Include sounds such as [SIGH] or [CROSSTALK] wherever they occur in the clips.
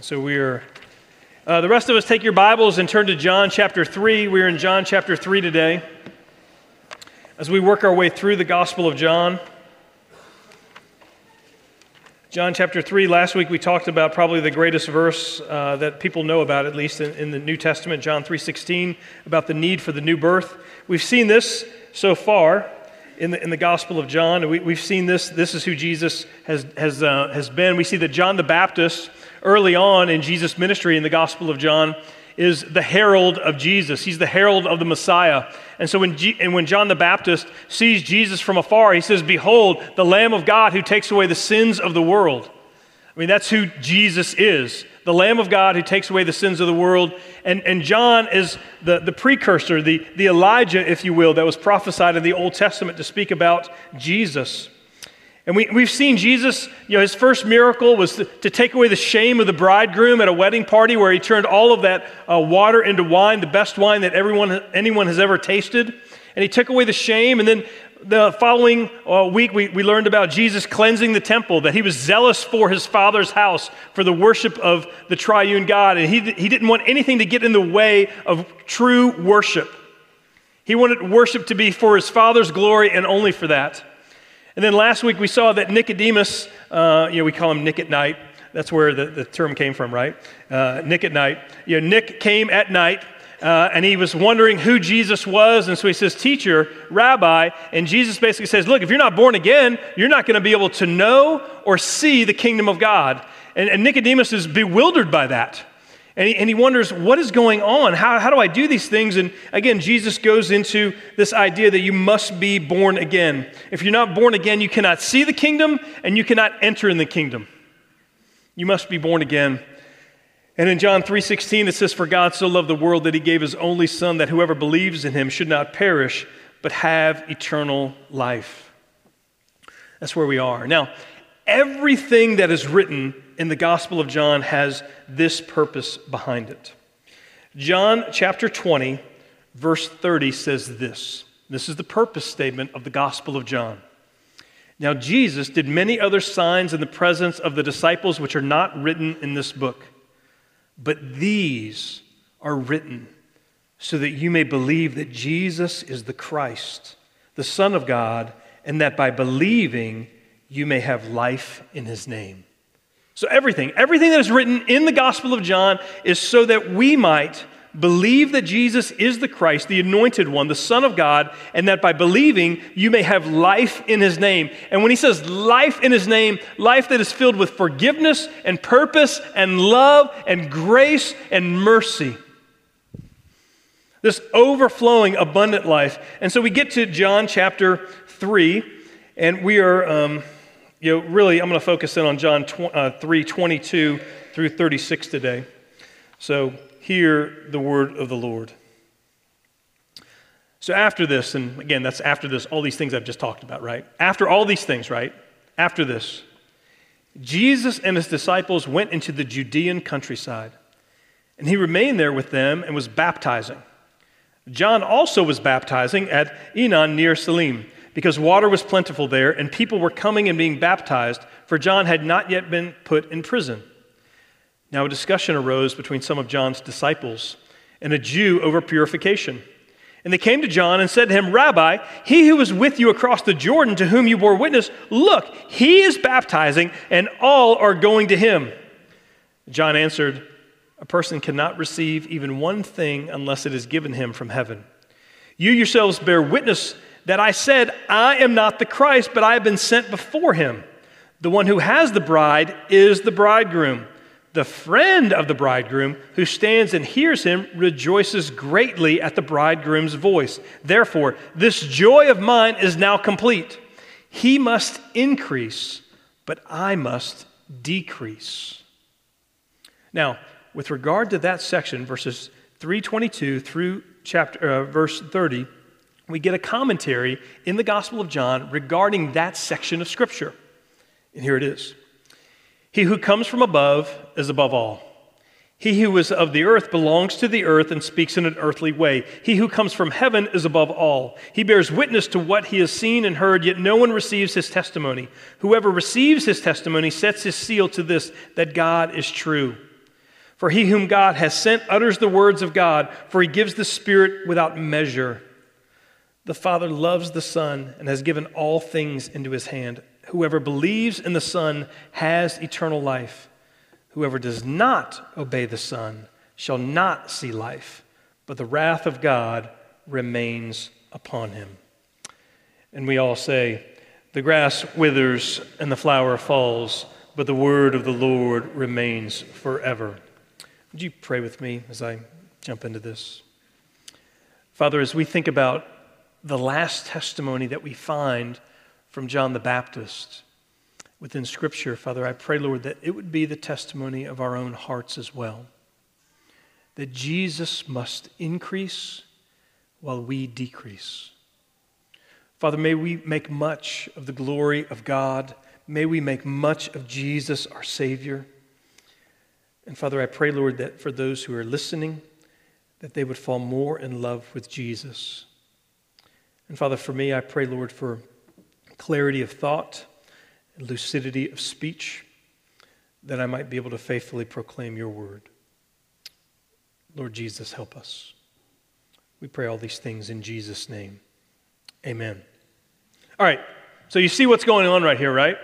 So we are, uh, the rest of us take your Bibles and turn to John chapter 3. We're in John chapter 3 today. As we work our way through the Gospel of John, John chapter 3, last week we talked about probably the greatest verse uh, that people know about, at least in, in the New Testament, John 3.16, about the need for the new birth. We've seen this so far in the, in the Gospel of John. We, have seen this. This is who Jesus has, has, uh, has been. We see that John the Baptist early on in Jesus' ministry in the Gospel of John is the herald of Jesus. He's the herald of the Messiah. And so when, G- and when John the Baptist sees Jesus from afar, he says, Behold, the Lamb of God who takes away the sins of the world. I mean, that's who Jesus is the Lamb of God who takes away the sins of the world. And, and John is the, the precursor, the, the Elijah, if you will, that was prophesied in the Old Testament to speak about Jesus. And we, we've seen Jesus, you know, his first miracle was to, to, take away the shame of the bridegroom at a wedding party where he turned all of that uh, water into wine, the best wine that everyone, anyone has ever tasted. And he took away the shame. And then the following uh, week, we, we learned about Jesus cleansing the temple, that he was zealous for his Father's house, for the worship of the triune God. And he, he didn't want anything to get in the way of true worship. He wanted worship to be for his Father's glory and only for that. And then last week we saw that Nicodemus, uh, you know, we call him Nick at night. That's where the, the term came from, right? Uh, Nick at night. You know, Nick came at night uh, and he was wondering who Jesus was. And so he says, Teacher, Rabbi. And Jesus basically says, Look, if you're not born again, you're not going to be able to know or see the kingdom of God. And, and Nicodemus is bewildered by that. And he, and he wonders, what is going on? How, how do I do these things? And again, Jesus goes into this idea that you must be born again. If you're not born again, you cannot see the kingdom and you cannot enter in the kingdom. You must be born again. And in John 3:16 it says for God so loved the world that he gave his only son that whoever believes in him should not perish but have eternal life. That's where we are. Now, everything that is written in the Gospel of John has this purpose behind it. John chapter 20, verse 30 says this. This is the purpose statement of the Gospel of John. Now, Jesus did many other signs in the presence of the disciples which are not written in this book, but these are written so that you may believe that Jesus is the Christ, the Son of God, and that by believing you may have life in his name. So, everything, everything that is written in the Gospel of John is so that we might believe that Jesus is the Christ, the anointed one, the Son of God, and that by believing you may have life in his name. And when he says life in his name, life that is filled with forgiveness and purpose and love and grace and mercy. This overflowing, abundant life. And so we get to John chapter 3, and we are. Um, you know, really, I'm going to focus in on John uh, 3 22 through 36 today. So, hear the word of the Lord. So, after this, and again, that's after this, all these things I've just talked about, right? After all these things, right? After this, Jesus and his disciples went into the Judean countryside, and he remained there with them and was baptizing. John also was baptizing at Aenon near Salim because water was plentiful there, and people were coming and being baptized, for John had not yet been put in prison. Now, a discussion arose between some of John's disciples and a Jew over purification. And they came to John and said to him, Rabbi, he who was with you across the Jordan, to whom you bore witness, look, he is baptizing, and all are going to him. John answered, A person cannot receive even one thing unless it is given him from heaven. You yourselves bear witness that I said, I am not the Christ, but I have been sent before him. The one who has the bride is the bridegroom. The friend of the bridegroom who stands and hears him rejoices greatly at the bridegroom's voice. Therefore, this joy of mine is now complete. He must increase, but I must decrease. Now, with regard to that section, verses 322 through chapter, uh, verse 30, we get a commentary in the Gospel of John regarding that section of Scripture. And here it is He who comes from above is above all. He who is of the earth belongs to the earth and speaks in an earthly way. He who comes from heaven is above all. He bears witness to what he has seen and heard, yet no one receives his testimony. Whoever receives his testimony sets his seal to this that God is true. For he whom God has sent utters the words of God, for he gives the Spirit without measure. The Father loves the Son and has given all things into his hand. Whoever believes in the Son has eternal life. Whoever does not obey the Son shall not see life, but the wrath of God remains upon him. And we all say, The grass withers and the flower falls, but the word of the Lord remains forever. Would you pray with me as I jump into this? Father, as we think about the last testimony that we find from John the Baptist within Scripture, Father, I pray, Lord, that it would be the testimony of our own hearts as well. That Jesus must increase while we decrease. Father, may we make much of the glory of God. May we make much of Jesus, our Savior. And Father, I pray, Lord, that for those who are listening, that they would fall more in love with Jesus. And Father, for me, I pray, Lord, for clarity of thought and lucidity of speech, that I might be able to faithfully proclaim your word. Lord Jesus, help us. We pray all these things in Jesus' name. Amen. All right, so you see what's going on right here, right?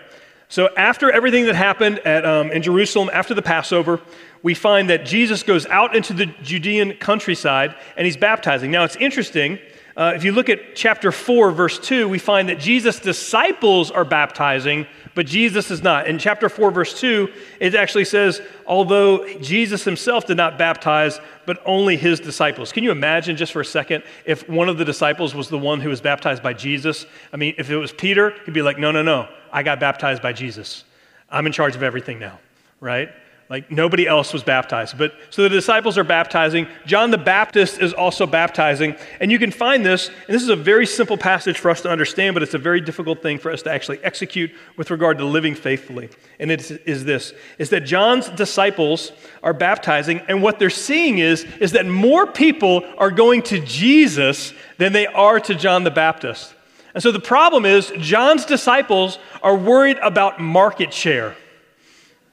So, after everything that happened at, um, in Jerusalem after the Passover, we find that Jesus goes out into the Judean countryside and he's baptizing. Now, it's interesting. Uh, if you look at chapter 4, verse 2, we find that Jesus' disciples are baptizing, but Jesus is not. In chapter 4, verse 2, it actually says, although Jesus himself did not baptize, but only his disciples. Can you imagine just for a second if one of the disciples was the one who was baptized by Jesus? I mean, if it was Peter, he'd be like, no, no, no, I got baptized by Jesus. I'm in charge of everything now, right? Like nobody else was baptized. But so the disciples are baptizing. John the Baptist is also baptizing. And you can find this, and this is a very simple passage for us to understand, but it's a very difficult thing for us to actually execute with regard to living faithfully. And it is this is that John's disciples are baptizing, and what they're seeing is, is that more people are going to Jesus than they are to John the Baptist. And so the problem is John's disciples are worried about market share.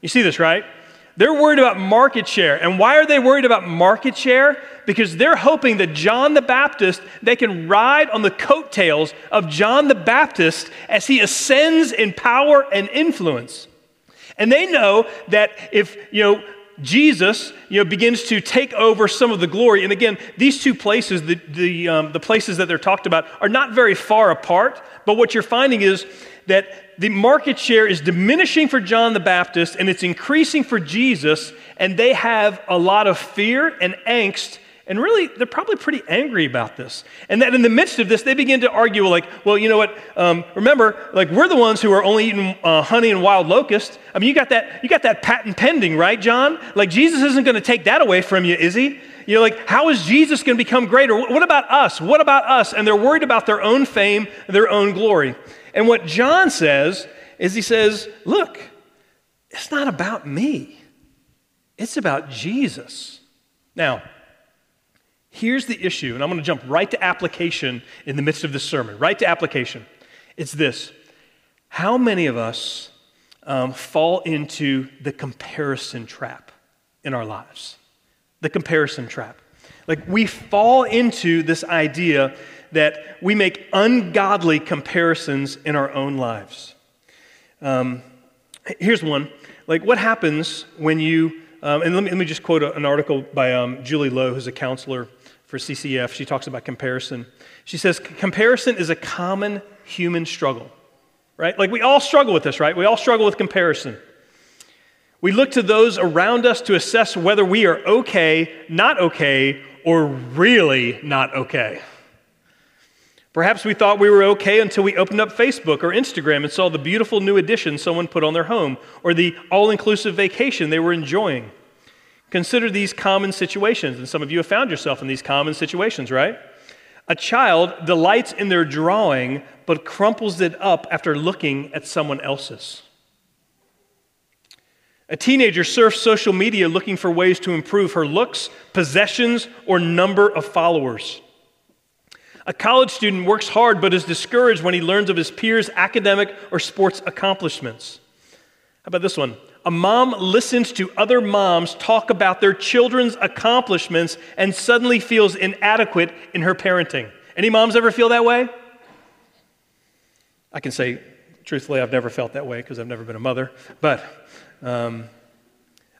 You see this, right? They're worried about market share. And why are they worried about market share? Because they're hoping that John the Baptist, they can ride on the coattails of John the Baptist as he ascends in power and influence. And they know that if, you know, Jesus, you know, begins to take over some of the glory. And again, these two places, the, the, um, the places that they're talked about, are not very far apart. But what you're finding is that the market share is diminishing for John the Baptist and it's increasing for Jesus, and they have a lot of fear and angst. And really, they're probably pretty angry about this. And that in the midst of this, they begin to argue, like, well, you know what? Um, remember, like, we're the ones who are only eating uh, honey and wild locust. I mean, you got that, you got that patent pending, right, John? Like, Jesus isn't going to take that away from you, is he? You know, like, how is Jesus going to become greater? What about us? What about us? And they're worried about their own fame, their own glory. And what John says is he says, Look, it's not about me, it's about Jesus. Now, here's the issue, and I'm going to jump right to application in the midst of this sermon, right to application. It's this How many of us um, fall into the comparison trap in our lives? The comparison trap. Like we fall into this idea that we make ungodly comparisons in our own lives. Um, here's one. Like, what happens when you, um, and let me, let me just quote a, an article by um, Julie Lowe, who's a counselor for CCEF. She talks about comparison. She says, Comparison is a common human struggle, right? Like, we all struggle with this, right? We all struggle with comparison. We look to those around us to assess whether we are okay, not okay, or really not okay. Perhaps we thought we were okay until we opened up Facebook or Instagram and saw the beautiful new addition someone put on their home or the all inclusive vacation they were enjoying. Consider these common situations, and some of you have found yourself in these common situations, right? A child delights in their drawing but crumples it up after looking at someone else's. A teenager surfs social media looking for ways to improve her looks, possessions, or number of followers. A college student works hard but is discouraged when he learns of his peers' academic or sports accomplishments. How about this one? A mom listens to other moms talk about their children's accomplishments and suddenly feels inadequate in her parenting. Any moms ever feel that way? I can say, truthfully, I've never felt that way because I've never been a mother. But um,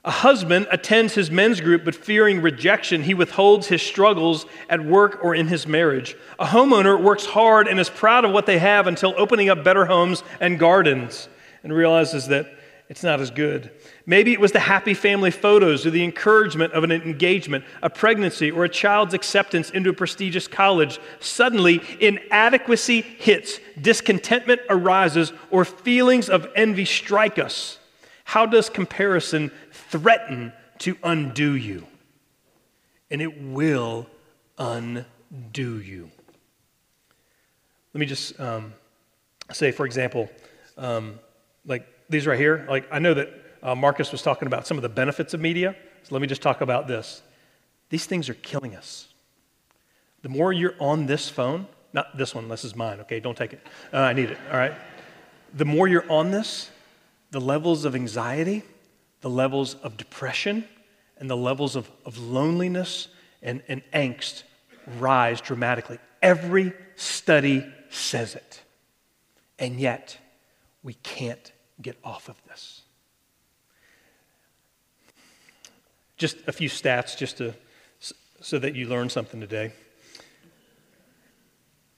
a husband attends his men's group, but fearing rejection, he withholds his struggles at work or in his marriage. A homeowner works hard and is proud of what they have until opening up better homes and gardens and realizes that it's not as good. Maybe it was the happy family photos or the encouragement of an engagement, a pregnancy, or a child's acceptance into a prestigious college. Suddenly, inadequacy hits, discontentment arises, or feelings of envy strike us. How does comparison threaten to undo you? And it will undo you. Let me just um, say, for example, um, like these right here, like I know that uh, Marcus was talking about some of the benefits of media. So let me just talk about this. These things are killing us. The more you're on this phone, not this one, this is mine, okay? Don't take it. Uh, I need it, all right? The more you're on this, the levels of anxiety, the levels of depression, and the levels of, of loneliness and, and angst rise dramatically. Every study says it. And yet, we can't get off of this. Just a few stats just to, so that you learn something today.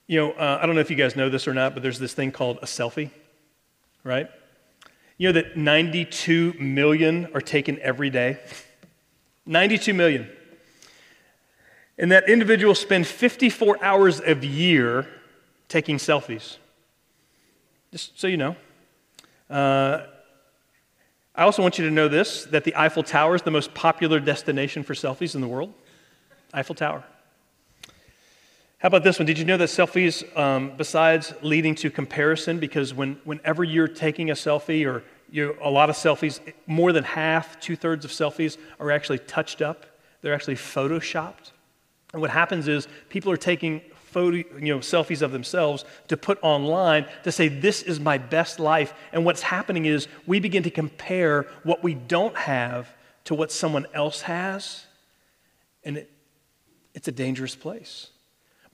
You know, uh, I don't know if you guys know this or not, but there's this thing called a selfie, right? You know that 92 million are taken every day? 92 million. And that individuals spend 54 hours a year taking selfies. Just so you know. Uh, I also want you to know this that the Eiffel Tower is the most popular destination for selfies in the world. Eiffel Tower. How about this one? Did you know that selfies, um, besides leading to comparison, because when, whenever you're taking a selfie or you, a lot of selfies, more than half, two thirds of selfies are actually touched up, they're actually photoshopped. And what happens is people are taking photo, you know, selfies of themselves to put online to say, This is my best life. And what's happening is we begin to compare what we don't have to what someone else has. And it, it's a dangerous place.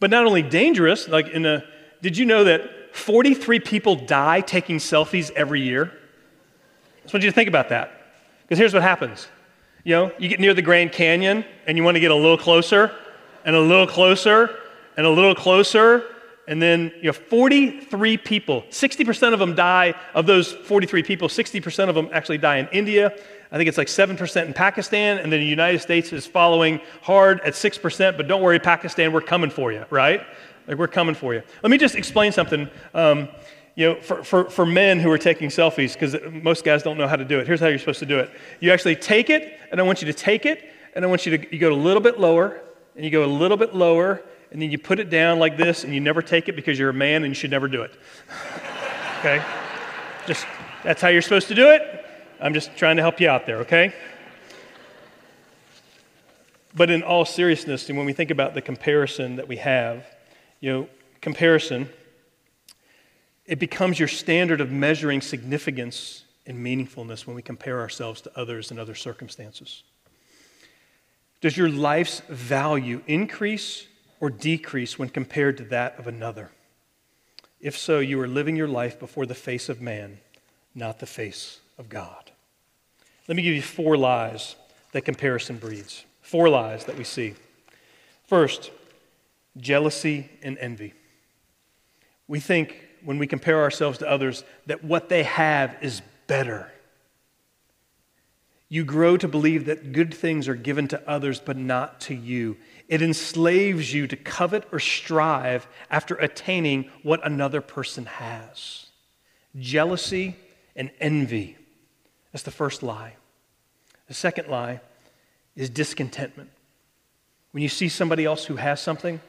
But not only dangerous, like in a, did you know that 43 people die taking selfies every year? I just want you to think about that. Because here's what happens. You know, you get near the Grand Canyon and you want to get a little closer and a little closer and a little closer. And then, you know, 43 people, 60% of them die, of those 43 people, 60% of them actually die in India. I think it's like 7% in Pakistan, and then the United States is following hard at 6%. But don't worry, Pakistan, we're coming for you, right? Like, we're coming for you. Let me just explain something. Um, you know, for, for, for men who are taking selfies, because most guys don't know how to do it. Here's how you're supposed to do it. You actually take it, and I want you to take it, and I want you to you go a little bit lower, and you go a little bit lower, and then you put it down like this and you never take it because you're a man and you should never do it. [LAUGHS] okay? Just that's how you're supposed to do it. I'm just trying to help you out there, okay? But in all seriousness, and when we think about the comparison that we have, you know, comparison, it becomes your standard of measuring significance and meaningfulness when we compare ourselves to others in other circumstances. Does your life's value increase or decrease when compared to that of another? If so, you are living your life before the face of man, not the face of God. Let me give you four lies that comparison breeds. Four lies that we see. First, jealousy and envy. We think when we compare ourselves to others that what they have is better. You grow to believe that good things are given to others, but not to you. It enslaves you to covet or strive after attaining what another person has. Jealousy and envy. That's the first lie. The second lie is discontentment. When you see somebody else who has something,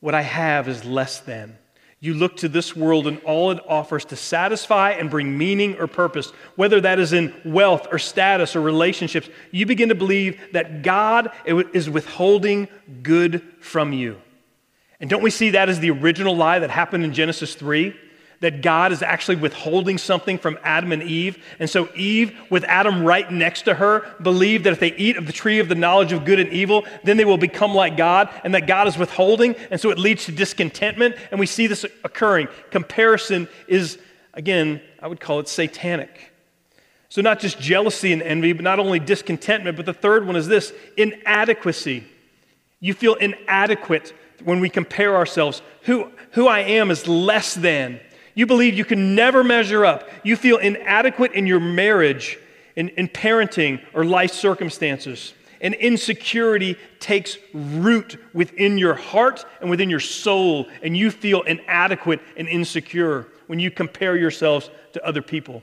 what I have is less than. You look to this world and all it offers to satisfy and bring meaning or purpose, whether that is in wealth or status or relationships. You begin to believe that God is withholding good from you. And don't we see that as the original lie that happened in Genesis 3? That God is actually withholding something from Adam and Eve. And so Eve, with Adam right next to her, believed that if they eat of the tree of the knowledge of good and evil, then they will become like God, and that God is withholding. And so it leads to discontentment. And we see this occurring. Comparison is, again, I would call it satanic. So, not just jealousy and envy, but not only discontentment, but the third one is this inadequacy. You feel inadequate when we compare ourselves. Who, who I am is less than. You believe you can never measure up. You feel inadequate in your marriage, in, in parenting, or life circumstances. And insecurity takes root within your heart and within your soul, and you feel inadequate and insecure when you compare yourselves to other people.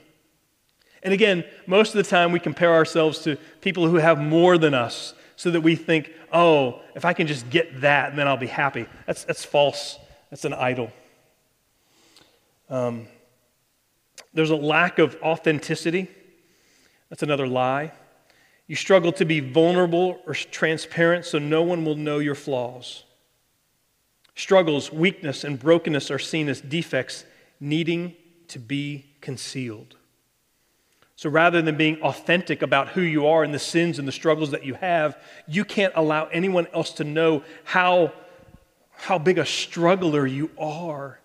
And again, most of the time we compare ourselves to people who have more than us so that we think, oh, if I can just get that, then I'll be happy. That's, that's false. That's an idol. Um, there's a lack of authenticity. That's another lie. You struggle to be vulnerable or transparent so no one will know your flaws. Struggles, weakness, and brokenness are seen as defects needing to be concealed. So rather than being authentic about who you are and the sins and the struggles that you have, you can't allow anyone else to know how, how big a struggler you are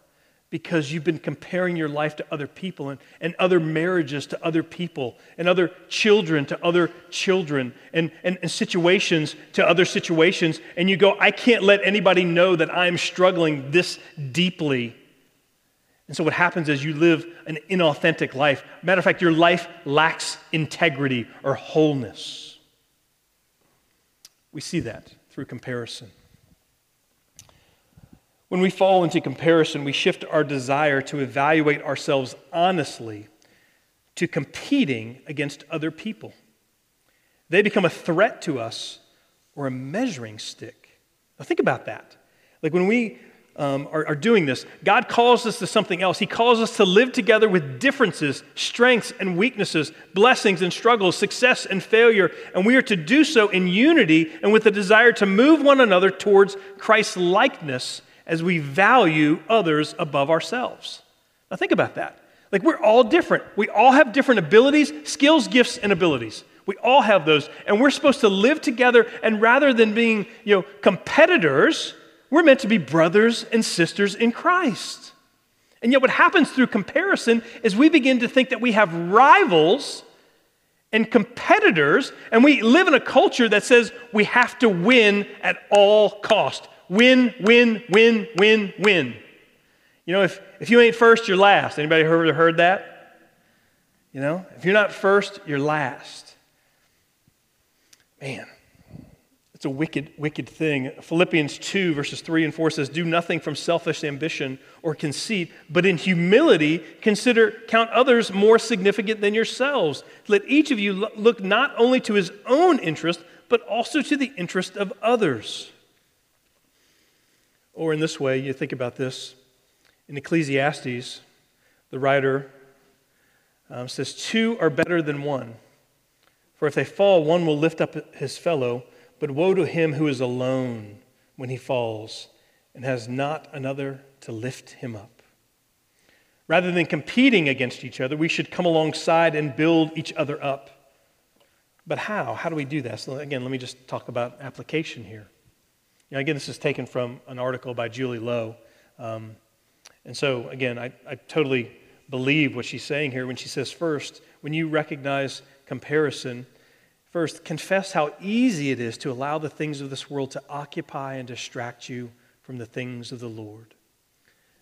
because you've been comparing your life to other people and, and other marriages to other people and other children to other children and, and, and situations to other situations. And you go, I can't let anybody know that I'm struggling this deeply and so what happens is you live an inauthentic life. Matter of fact, your life lacks integrity or wholeness. We see that through comparison. When we fall into comparison, we shift our desire to evaluate ourselves honestly to competing against other people. They become a threat to us or a measuring stick. Now, think about that. Like when we um, are, are doing this. God calls us to something else. He calls us to live together with differences, strengths and weaknesses, blessings and struggles, success and failure. And we are to do so in unity and with a desire to move one another towards Christ's likeness as we value others above ourselves. Now, think about that. Like, we're all different. We all have different abilities, skills, gifts, and abilities. We all have those. And we're supposed to live together. And rather than being, you know, competitors, we're meant to be brothers and sisters in Christ. And yet, what happens through comparison is we begin to think that we have rivals and competitors, and we live in a culture that says we have to win at all cost. Win, win, win, win, win. You know, if, if you ain't first, you're last. Anybody ever heard that? You know, if you're not first, you're last. Man, it's a wicked, wicked thing. Philippians 2, verses 3 and 4 says, Do nothing from selfish ambition or conceit, but in humility consider, count others more significant than yourselves. Let each of you look not only to his own interest, but also to the interest of others. Or in this way, you think about this. In Ecclesiastes, the writer um, says, Two are better than one. For if they fall, one will lift up his fellow. But woe to him who is alone when he falls and has not another to lift him up. Rather than competing against each other, we should come alongside and build each other up. But how? How do we do that? So, again, let me just talk about application here. You know, again, this is taken from an article by Julie Lowe. Um, and so, again, I, I totally believe what she's saying here when she says, first, when you recognize comparison, First, confess how easy it is to allow the things of this world to occupy and distract you from the things of the Lord.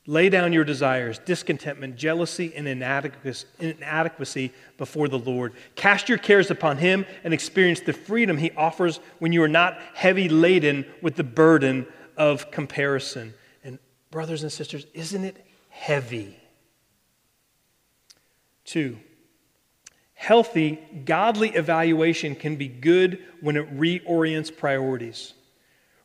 Lay down your desires, discontentment, jealousy, and inadequacy before the Lord. Cast your cares upon Him and experience the freedom He offers when you are not heavy laden with the burden of comparison. And, brothers and sisters, isn't it heavy? Two, Healthy, godly evaluation can be good when it reorients priorities.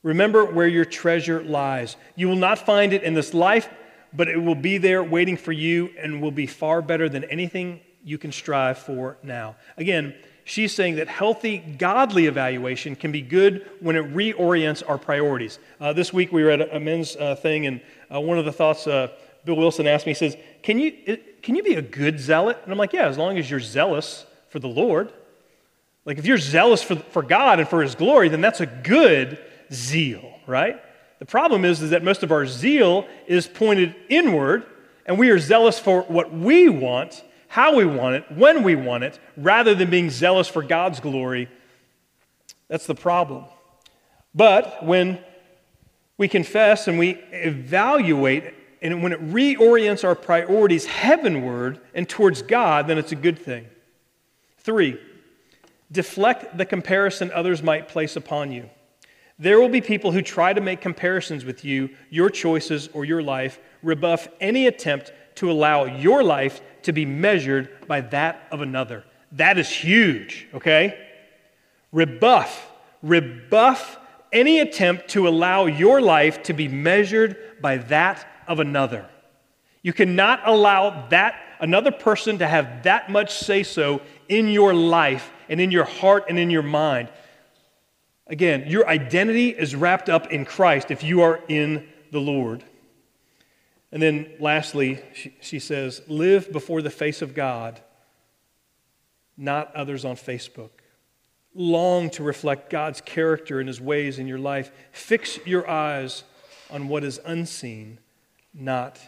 Remember where your treasure lies. You will not find it in this life, but it will be there waiting for you and will be far better than anything you can strive for now. Again, she's saying that healthy, godly evaluation can be good when it reorients our priorities. Uh, this week we were at a, men's uh, thing, and uh, one of the thoughts uh, Bill Wilson asked me, he says, can you, can you be a good zealot? And I'm like, Yeah, as long as you're zealous for the Lord. Like, if you're zealous for, for God and for His glory, then that's a good zeal, right? The problem is, is that most of our zeal is pointed inward, and we are zealous for what we want, how we want it, when we want it, rather than being zealous for God's glory. That's the problem. But when we confess and we evaluate, and when it reorients our priorities heavenward and towards God, then it's a good thing. Three, deflect the comparison others might place upon you. There will be people who try to make comparisons with you, your choices, or your life, rebuff any attempt to allow your life to be measured by that of another. That is huge, okay? Rebuff, rebuff any attempt to allow your life to be measured by that of another. You cannot allow that another person to have that much say so in your life and in your heart and in your mind. Again, your identity is wrapped up in Christ if you are in the Lord. And then lastly, she, she says, live before the face of God, not others on Facebook long to reflect God's character and his ways in your life. Fix your eyes on what is unseen, not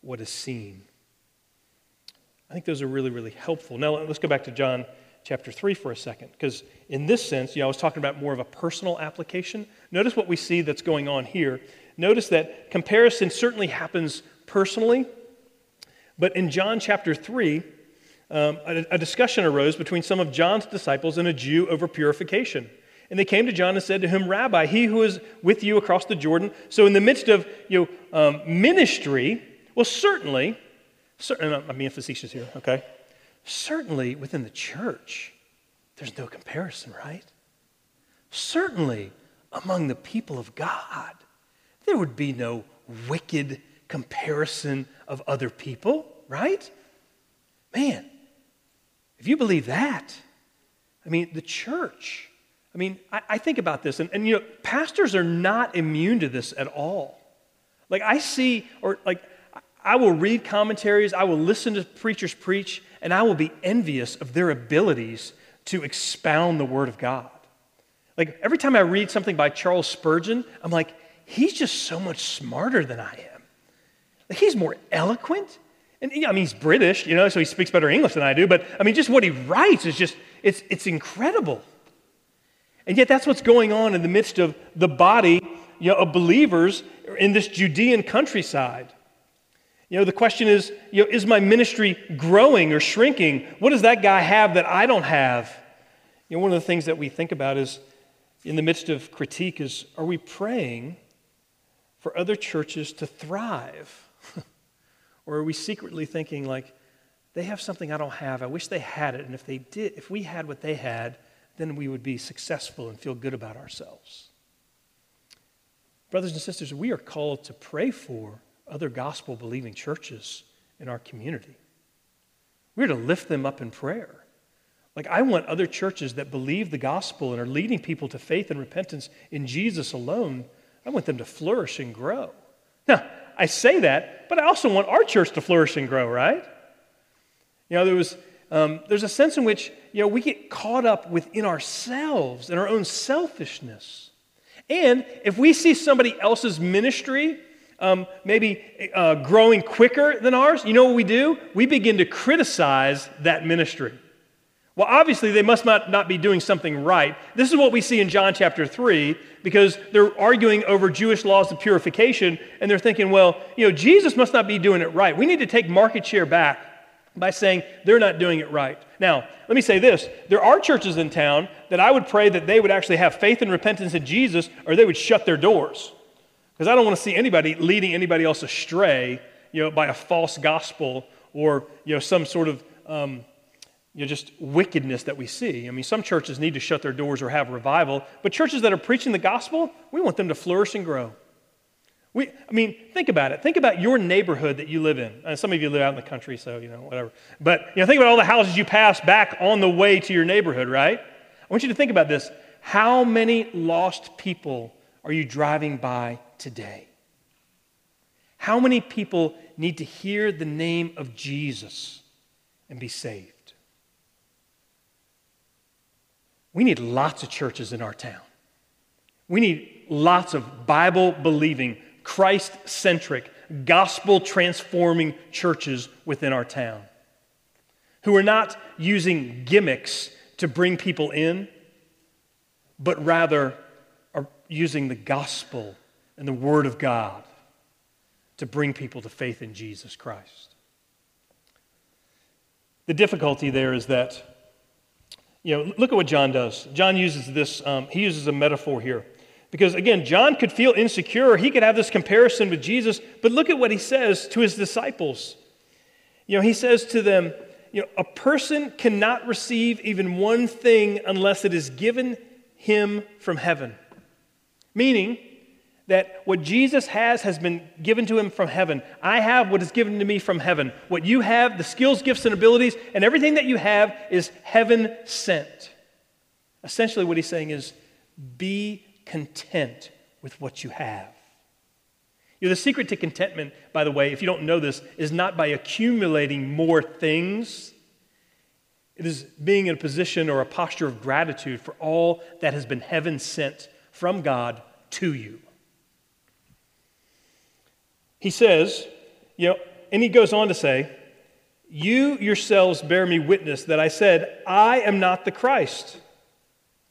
what is seen. I think those are really, really helpful. Now, let's go back to John chapter 3 for a second, because in this sense, you know, I was talking about more of a personal application. Notice what we see that's going on here. Notice that comparison certainly happens personally, but in John chapter 3, um, a, a discussion arose between some of John's disciples and a Jew over purification. And they came to John and said to him, Rabbi, he who is with you across the Jordan. So, in the midst of you know, um, ministry, well, certainly, certainly, I'm being facetious here, okay? Certainly within the church, there's no comparison, right? Certainly among the people of God, there would be no wicked comparison of other people, right? Man, if you believe that, I mean, the church, I mean, I, I think about this, and, and you know, pastors are not immune to this at all. Like, I see, or like, I will read commentaries, I will listen to preachers preach, and I will be envious of their abilities to expound the Word of God. Like, every time I read something by Charles Spurgeon, I'm like, he's just so much smarter than I am. Like, he's more eloquent. And I mean, he's British, you know, so he speaks better English than I do, but I mean, just what he writes is just, it's, it's incredible. And yet, that's what's going on in the midst of the body you know, of believers in this Judean countryside. You know, the question is, you know, is my ministry growing or shrinking? What does that guy have that I don't have? You know, one of the things that we think about is in the midst of critique is are we praying for other churches to thrive? [LAUGHS] Or are we secretly thinking, like, they have something I don't have. I wish they had it. And if they did, if we had what they had, then we would be successful and feel good about ourselves. Brothers and sisters, we are called to pray for other gospel believing churches in our community. We're to lift them up in prayer. Like, I want other churches that believe the gospel and are leading people to faith and repentance in Jesus alone, I want them to flourish and grow. Now, I say that, but I also want our church to flourish and grow, right? You know, there was, um, there's a sense in which, you know, we get caught up within ourselves and our own selfishness. And if we see somebody else's ministry um, maybe uh, growing quicker than ours, you know what we do? We begin to criticize that ministry. Well, obviously, they must not, not be doing something right. This is what we see in John chapter 3 because they're arguing over Jewish laws of purification, and they're thinking, well, you know, Jesus must not be doing it right. We need to take market share back by saying they're not doing it right. Now, let me say this there are churches in town that I would pray that they would actually have faith and repentance in Jesus, or they would shut their doors. Because I don't want to see anybody leading anybody else astray, you know, by a false gospel or, you know, some sort of. Um, you know, just wickedness that we see. I mean, some churches need to shut their doors or have revival, but churches that are preaching the gospel, we want them to flourish and grow. We, I mean, think about it. Think about your neighborhood that you live in. Uh, some of you live out in the country, so, you know, whatever. But, you know, think about all the houses you pass back on the way to your neighborhood, right? I want you to think about this. How many lost people are you driving by today? How many people need to hear the name of Jesus and be saved? We need lots of churches in our town. We need lots of Bible believing, Christ centric, gospel transforming churches within our town who are not using gimmicks to bring people in, but rather are using the gospel and the word of God to bring people to faith in Jesus Christ. The difficulty there is that, you know, look at what John does. John uses this, um, he uses a metaphor here. Because again, John could feel insecure. He could have this comparison with Jesus, but look at what he says to his disciples. You know, he says to them, you know, a person cannot receive even one thing unless it is given him from heaven. Meaning that what Jesus has has been given to him from heaven. I have what is given to me from heaven. What you have, the skills, gifts, and abilities, and everything that you have is heaven sent. Essentially, what he's saying is be content with what you have. You know, the secret to contentment, by the way, if you don't know this, is not by accumulating more things. It is being in a position or a posture of gratitude for all that has been heaven sent from God to you. He says, you know, and he goes on to say, You yourselves bear me witness that I said, I am not the Christ,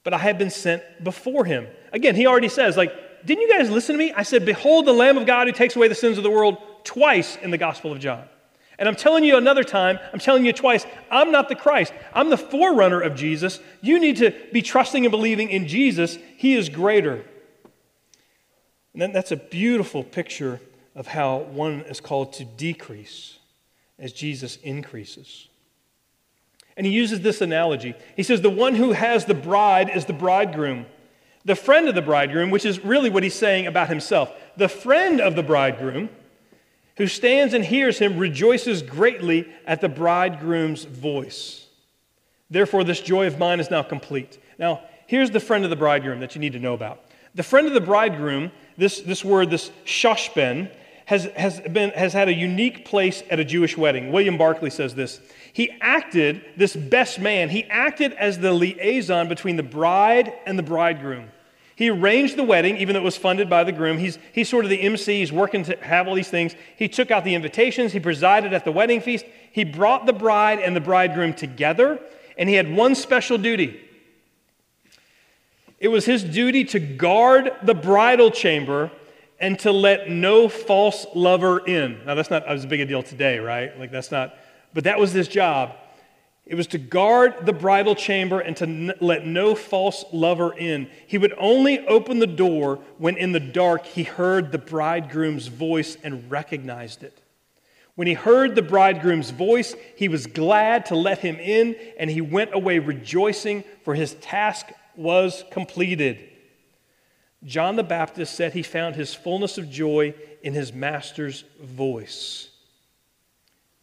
but I have been sent before him. Again, he already says, like, didn't you guys listen to me? I said, Behold the Lamb of God who takes away the sins of the world twice in the Gospel of John. And I'm telling you another time, I'm telling you twice, I'm not the Christ. I'm the forerunner of Jesus. You need to be trusting and believing in Jesus. He is greater. And then that's a beautiful picture of how one is called to decrease as Jesus increases. And he uses this analogy. He says, The one who has the bride is the bridegroom the friend of the bridegroom, which is really what he's saying about himself. The friend of the bridegroom, who stands and hears him, rejoices greatly at the bridegroom's voice. Therefore, this joy of mine is now complete. Now, here's the friend of the bridegroom that you need to know about. The friend of the bridegroom, this, this word, this shoshben, has, has, been, has had a unique place at a Jewish wedding. William Barclay says this. He acted, this best man, he acted as the liaison between the bride and the bridegroom. He arranged the wedding, even though it was funded by the groom. He's, he's sort of the MC, he's working to have all these things. He took out the invitations, he presided at the wedding feast. He brought the bride and the bridegroom together, and he had one special duty. It was his duty to guard the bridal chamber and to let no false lover in. Now, that's not as big a deal today, right? Like, that's not, but that was his job. It was to guard the bridal chamber and to n- let no false lover in. He would only open the door when in the dark he heard the bridegroom's voice and recognized it. When he heard the bridegroom's voice, he was glad to let him in, and he went away rejoicing, for his task was completed. John the Baptist said he found his fullness of joy in his master's voice.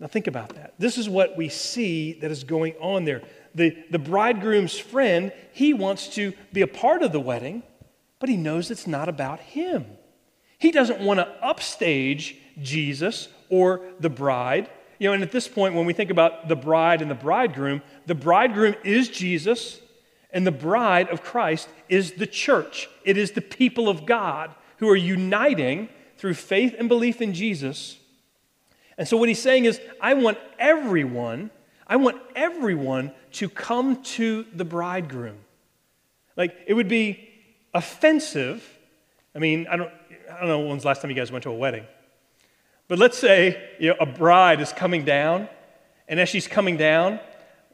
Now, think about that. This is what we see that is going on there. The, the bridegroom's friend, he wants to be a part of the wedding, but he knows it's not about him. He doesn't want to upstage Jesus or the bride. You know, and at this point, when we think about the bride and the bridegroom, the bridegroom is Jesus, and the bride of Christ is the church. It is the people of God who are uniting through faith and belief in Jesus and so what he's saying is, I want everyone, I want everyone to come to the bridegroom. Like, it would be offensive. I mean, I don't, I don't know when's the last time you guys went to a wedding. But let's say you know, a bride is coming down, and as she's coming down,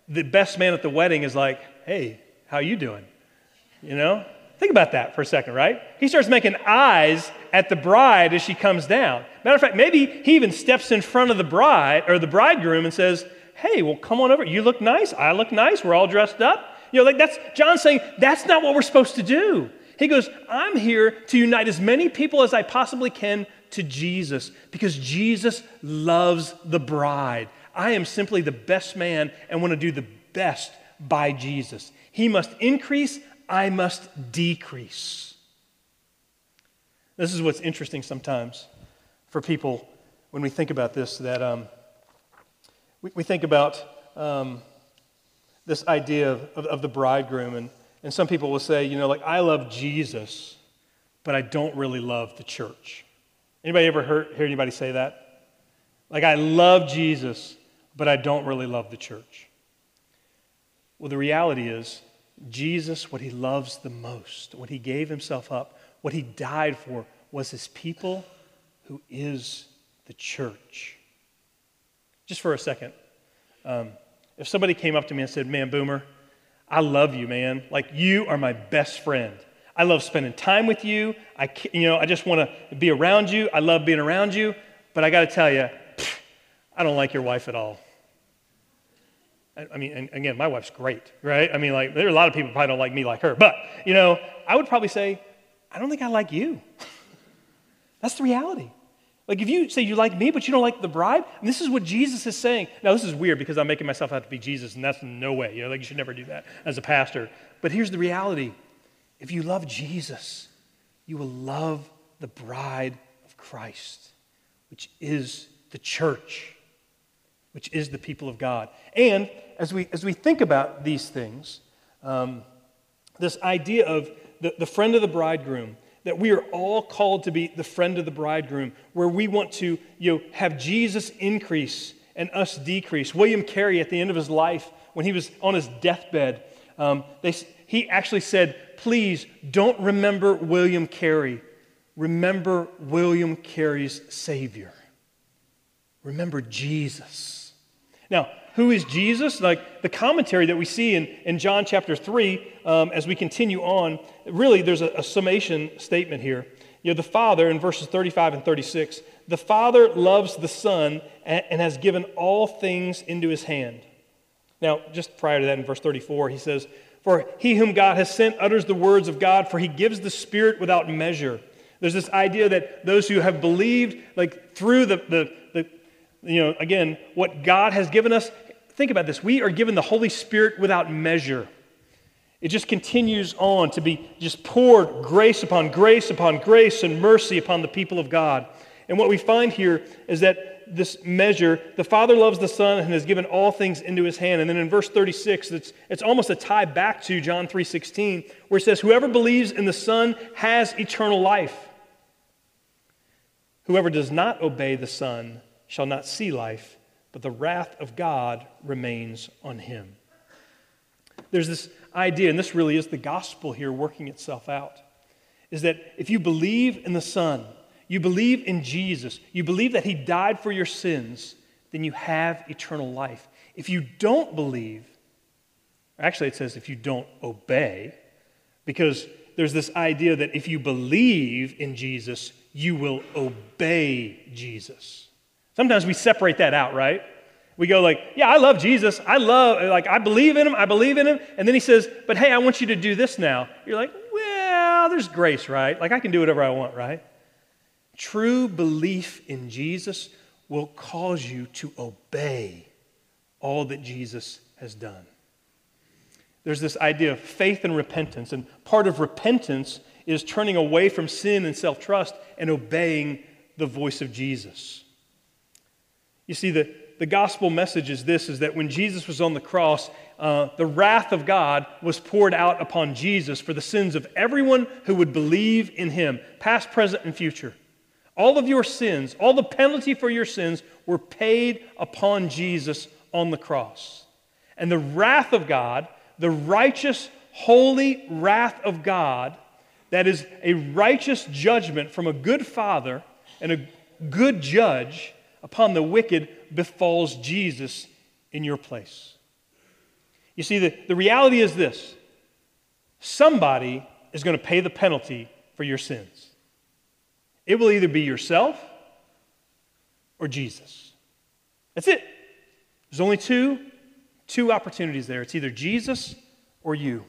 the best man at the wedding is like, hey, how you doing? You know? Think about that for a second, right? He starts making eyes at the bride as she comes down. Matter of fact, maybe he even steps in front of the bride or the bridegroom and says, Hey, well, come on over. You look nice. I look nice. We're all dressed up. You know, like that's John's saying that's not what we're supposed to do. He goes, I'm here to unite as many people as I possibly can to Jesus because Jesus loves the bride. I am simply the best man and want to do the best by Jesus. He must increase, I must decrease. This is what's interesting sometimes. for people when we think about this that um, we, we, think about um, this idea of, of, of the bridegroom, and, and some people will say, you know, like, I love Jesus, but I don't really love the church. Anybody ever heard, hear anybody say that? Like, I love Jesus, but I don't really love the church. Well, the reality is, Jesus, what he loves the most, what he gave himself up, what he died for, was his people who is the church. Just for a second, um, if somebody came up to me and said, Man, Boomer, I love you, man. Like, you are my best friend. I love spending time with you. I, you know, I just want to be around you. I love being around you. But I got to tell you, I don't like your wife at all. I mean, and again, my wife's great, right? I mean, like, there are a lot of people probably don't like me like her. But, you know, I would probably say, I don't think I like you. [LAUGHS] That's the reality. Like, if you say you like me, but you don't like the bride, and this is what Jesus is saying. Now, this is weird because I'm making myself out to be Jesus, and that's no way. You know, like, you should never do that as a pastor. But here's the reality if you love Jesus, you will love the bride of Christ, which is the church which is the people of God. And as we, as we think about these things, um, this idea of the, the friend of the bridegroom, that we are all called to be the friend of the bridegroom, where we want to you know, have Jesus increase and us decrease. William Carey, at the end of his life, when he was on his deathbed, um, they, he actually said, Please don't remember William Carey. Remember William Carey's Savior. Remember Jesus. Now, who is Jesus? Like the commentary that we see in, in John chapter 3, um, as we continue on, really there's a, a summation statement here. You know, the Father, in verses 35 and 36, the Father loves the Son and, and has given all things into his hand. Now, just prior to that, in verse 34, he says, For he whom God has sent utters the words of God, for he gives the Spirit without measure. There's this idea that those who have believed, like through the, the, the you know, again, what God has given us, think about this. We are given the Holy Spirit without measure. It just continues on to be just poured grace upon grace upon grace and mercy upon the people of God. And what we find here is that this measure, the Father loves the Son and has given all things into his hand. And then in verse 36, it's, it's almost a tie back to John 3.16, where it says, Whoever believes in the Son has eternal life. Whoever does not obey the Son shall not see life, but the wrath of God remains on him. There's this idea, and this really is the gospel here working itself out, is that if you believe in the Son, you believe in Jesus, you believe that he died for your sins, then you have eternal life. If you don't believe, actually, it says if you don't obey, because there's this idea that if you believe in Jesus, you will obey Jesus. Sometimes we separate that out, right? We go like, yeah, I love Jesus. I love, like, I believe in him. I believe in him. And then he says, but hey, I want you to do this now. You're like, well, there's grace, right? Like, I can do whatever I want, right? True belief in Jesus will cause you to obey all that Jesus has done. There's this idea of faith and repentance. And part of repentance is turning away from sin and self trust and obeying the voice of Jesus. You see, the, the gospel message is this is that when Jesus was on the cross, uh, the wrath of God was poured out upon Jesus for the sins of everyone who would believe in him, past, present, and future. All of your sins, all the penalty for your sins were paid upon Jesus on the cross. And the wrath of God, the righteous, holy wrath of God, that is a righteous judgment from a good father and a good judge upon the wicked befalls Jesus in your place. You see, the, the reality is this somebody is going to pay the penalty for your sins. It will either be yourself or Jesus. That's it. There's only two, two opportunities there. It's either Jesus or you.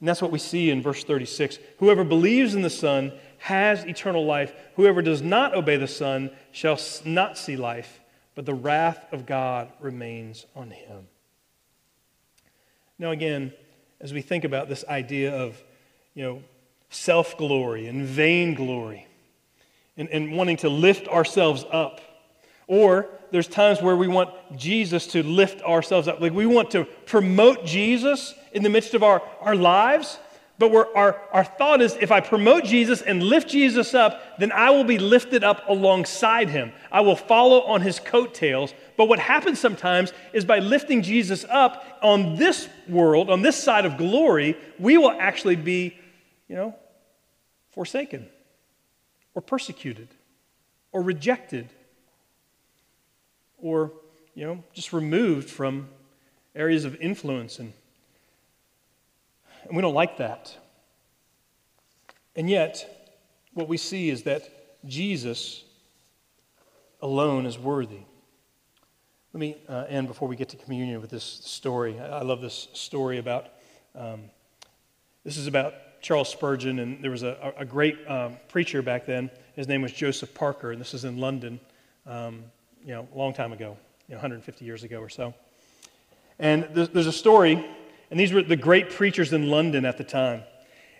And that's what we see in verse 36. Whoever believes in the Son has eternal life. Whoever does not obey the Son shall not see life, but the wrath of God remains on him. Now, again, as we think about this idea of, you know, self glory and vainglory, and, and wanting to lift ourselves up. Or there's times where we want Jesus to lift ourselves up. Like we want to promote Jesus in the midst of our, our lives, but our, our thought is if I promote Jesus and lift Jesus up, then I will be lifted up alongside him. I will follow on his coattails. But what happens sometimes is by lifting Jesus up on this world, on this side of glory, we will actually be, you know, forsaken or persecuted or rejected or, you know, just removed from areas of influence and and we don't like that. And yet, what we see is that Jesus alone is worthy. Let me uh, end before we get to communion with this story. I, I love this story about, um, this is about Charles Spurgeon, and there was a, a great um, preacher back then. His name was Joseph Parker, and this is in London, um, you know, a long time ago, you know, 150 years ago or so. And there's, there's a story and these were the great preachers in London at the time.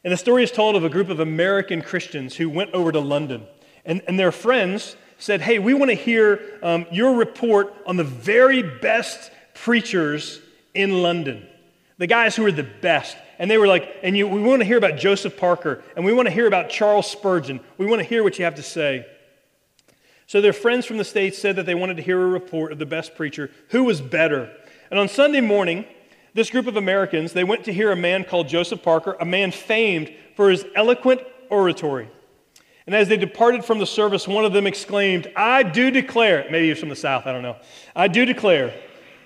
And the story is told of a group of American Christians who went over to London. And, and their friends said, Hey, we want to hear um, your report on the very best preachers in London, the guys who are the best. And they were like, And you, we want to hear about Joseph Parker, and we want to hear about Charles Spurgeon. We want to hear what you have to say. So their friends from the States said that they wanted to hear a report of the best preacher. Who was better? And on Sunday morning, this group of Americans, they went to hear a man called Joseph Parker, a man famed for his eloquent oratory. And as they departed from the service, one of them exclaimed, I do declare, maybe he was from the South, I don't know. I do declare,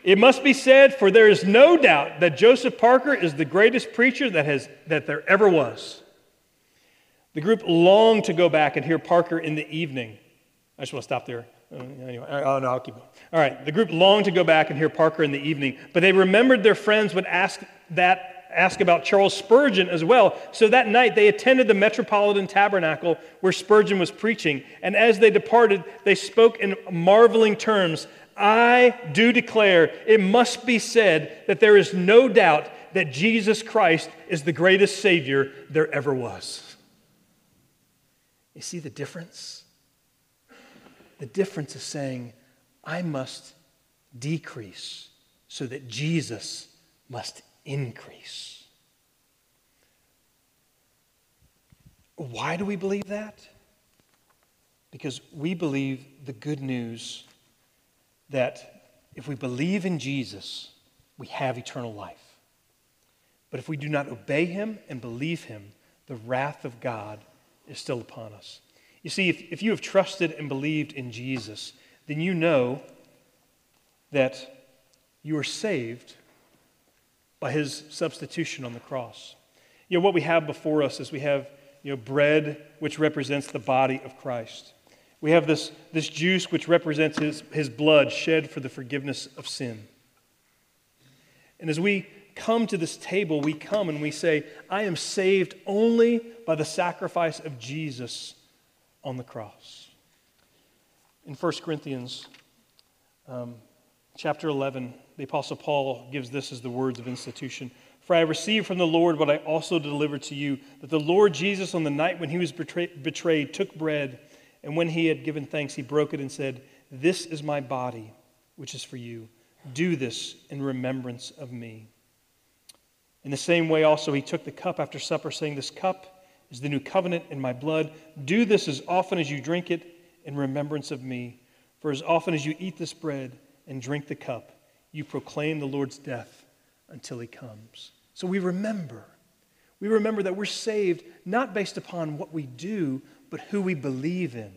it must be said, for there is no doubt that Joseph Parker is the greatest preacher that, has, that there ever was. The group longed to go back and hear Parker in the evening. I just want to stop there. Uh, anyway, oh, no, I'll keep going. All right, the group longed to go back and hear Parker in the evening, but they remembered their friends would ask that ask about Charles Spurgeon as well. So that night they attended the Metropolitan Tabernacle where Spurgeon was preaching, and as they departed, they spoke in marveling terms. I do declare, it must be said that there is no doubt that Jesus Christ is the greatest Savior there ever was. You see the difference? The difference is saying, I must decrease so that Jesus must increase. Why do we believe that? Because we believe the good news that if we believe in Jesus, we have eternal life. But if we do not obey him and believe him, the wrath of God is still upon us. You see, if, if you have trusted and believed in Jesus, then you know that you are saved by his substitution on the cross. You know, what we have before us is we have you know, bread, which represents the body of Christ. We have this, this juice, which represents his, his blood shed for the forgiveness of sin. And as we come to this table, we come and we say, I am saved only by the sacrifice of Jesus on the cross. In 1 Corinthians um, chapter 11, the Apostle Paul gives this as the words of institution. For I received from the Lord what I also delivered to you that the Lord Jesus, on the night when he was betrayed, betrayed, took bread, and when he had given thanks, he broke it and said, This is my body, which is for you. Do this in remembrance of me. In the same way, also, he took the cup after supper, saying, This cup is the new covenant in my blood. Do this as often as you drink it in remembrance of me. For as often as you eat this bread and drink the cup, you proclaim the Lord's death until he comes. So we remember. We remember that we're saved not based upon what we do, but who we believe in.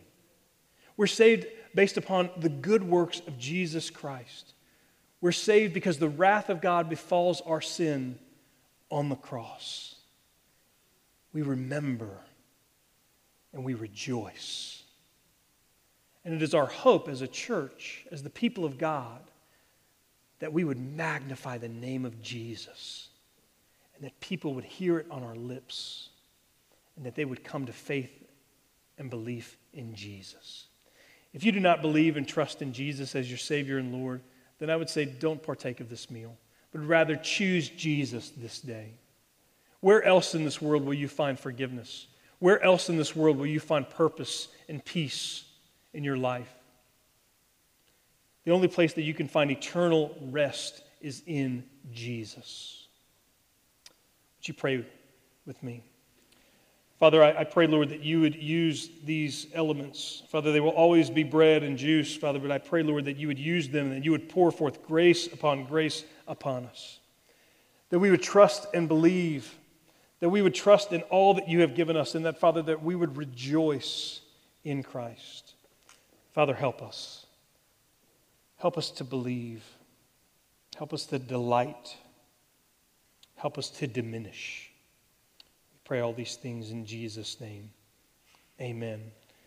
We're saved based upon the good works of Jesus Christ. We're saved because the wrath of God befalls our sin on the cross we remember and we rejoice. And it is our hope as a church, as the people of God, that we would magnify the name of Jesus and that people would hear it on our lips and that they would come to faith and belief in Jesus. If you do not believe and trust in Jesus as your Savior and Lord, then I would say don't partake of this meal, but rather choose Jesus this day. Where else in this world will you find forgiveness? Where else in this world will you find purpose and peace in your life? The only place that you can find eternal rest is in Jesus. Would you pray with me? Father, I, I, pray, Lord, that you would use these elements. Father, they will always be bread and juice, Father, but I pray, Lord, that you would use them and that you would pour forth grace upon grace upon us. That we would trust and believe, that we would trust in all that you have given us, and that, Father, that we would rejoice in Christ. Father, help us. Help us to believe. Help us to delight. Help us to diminish. We pray all these things in Jesus' name. Amen.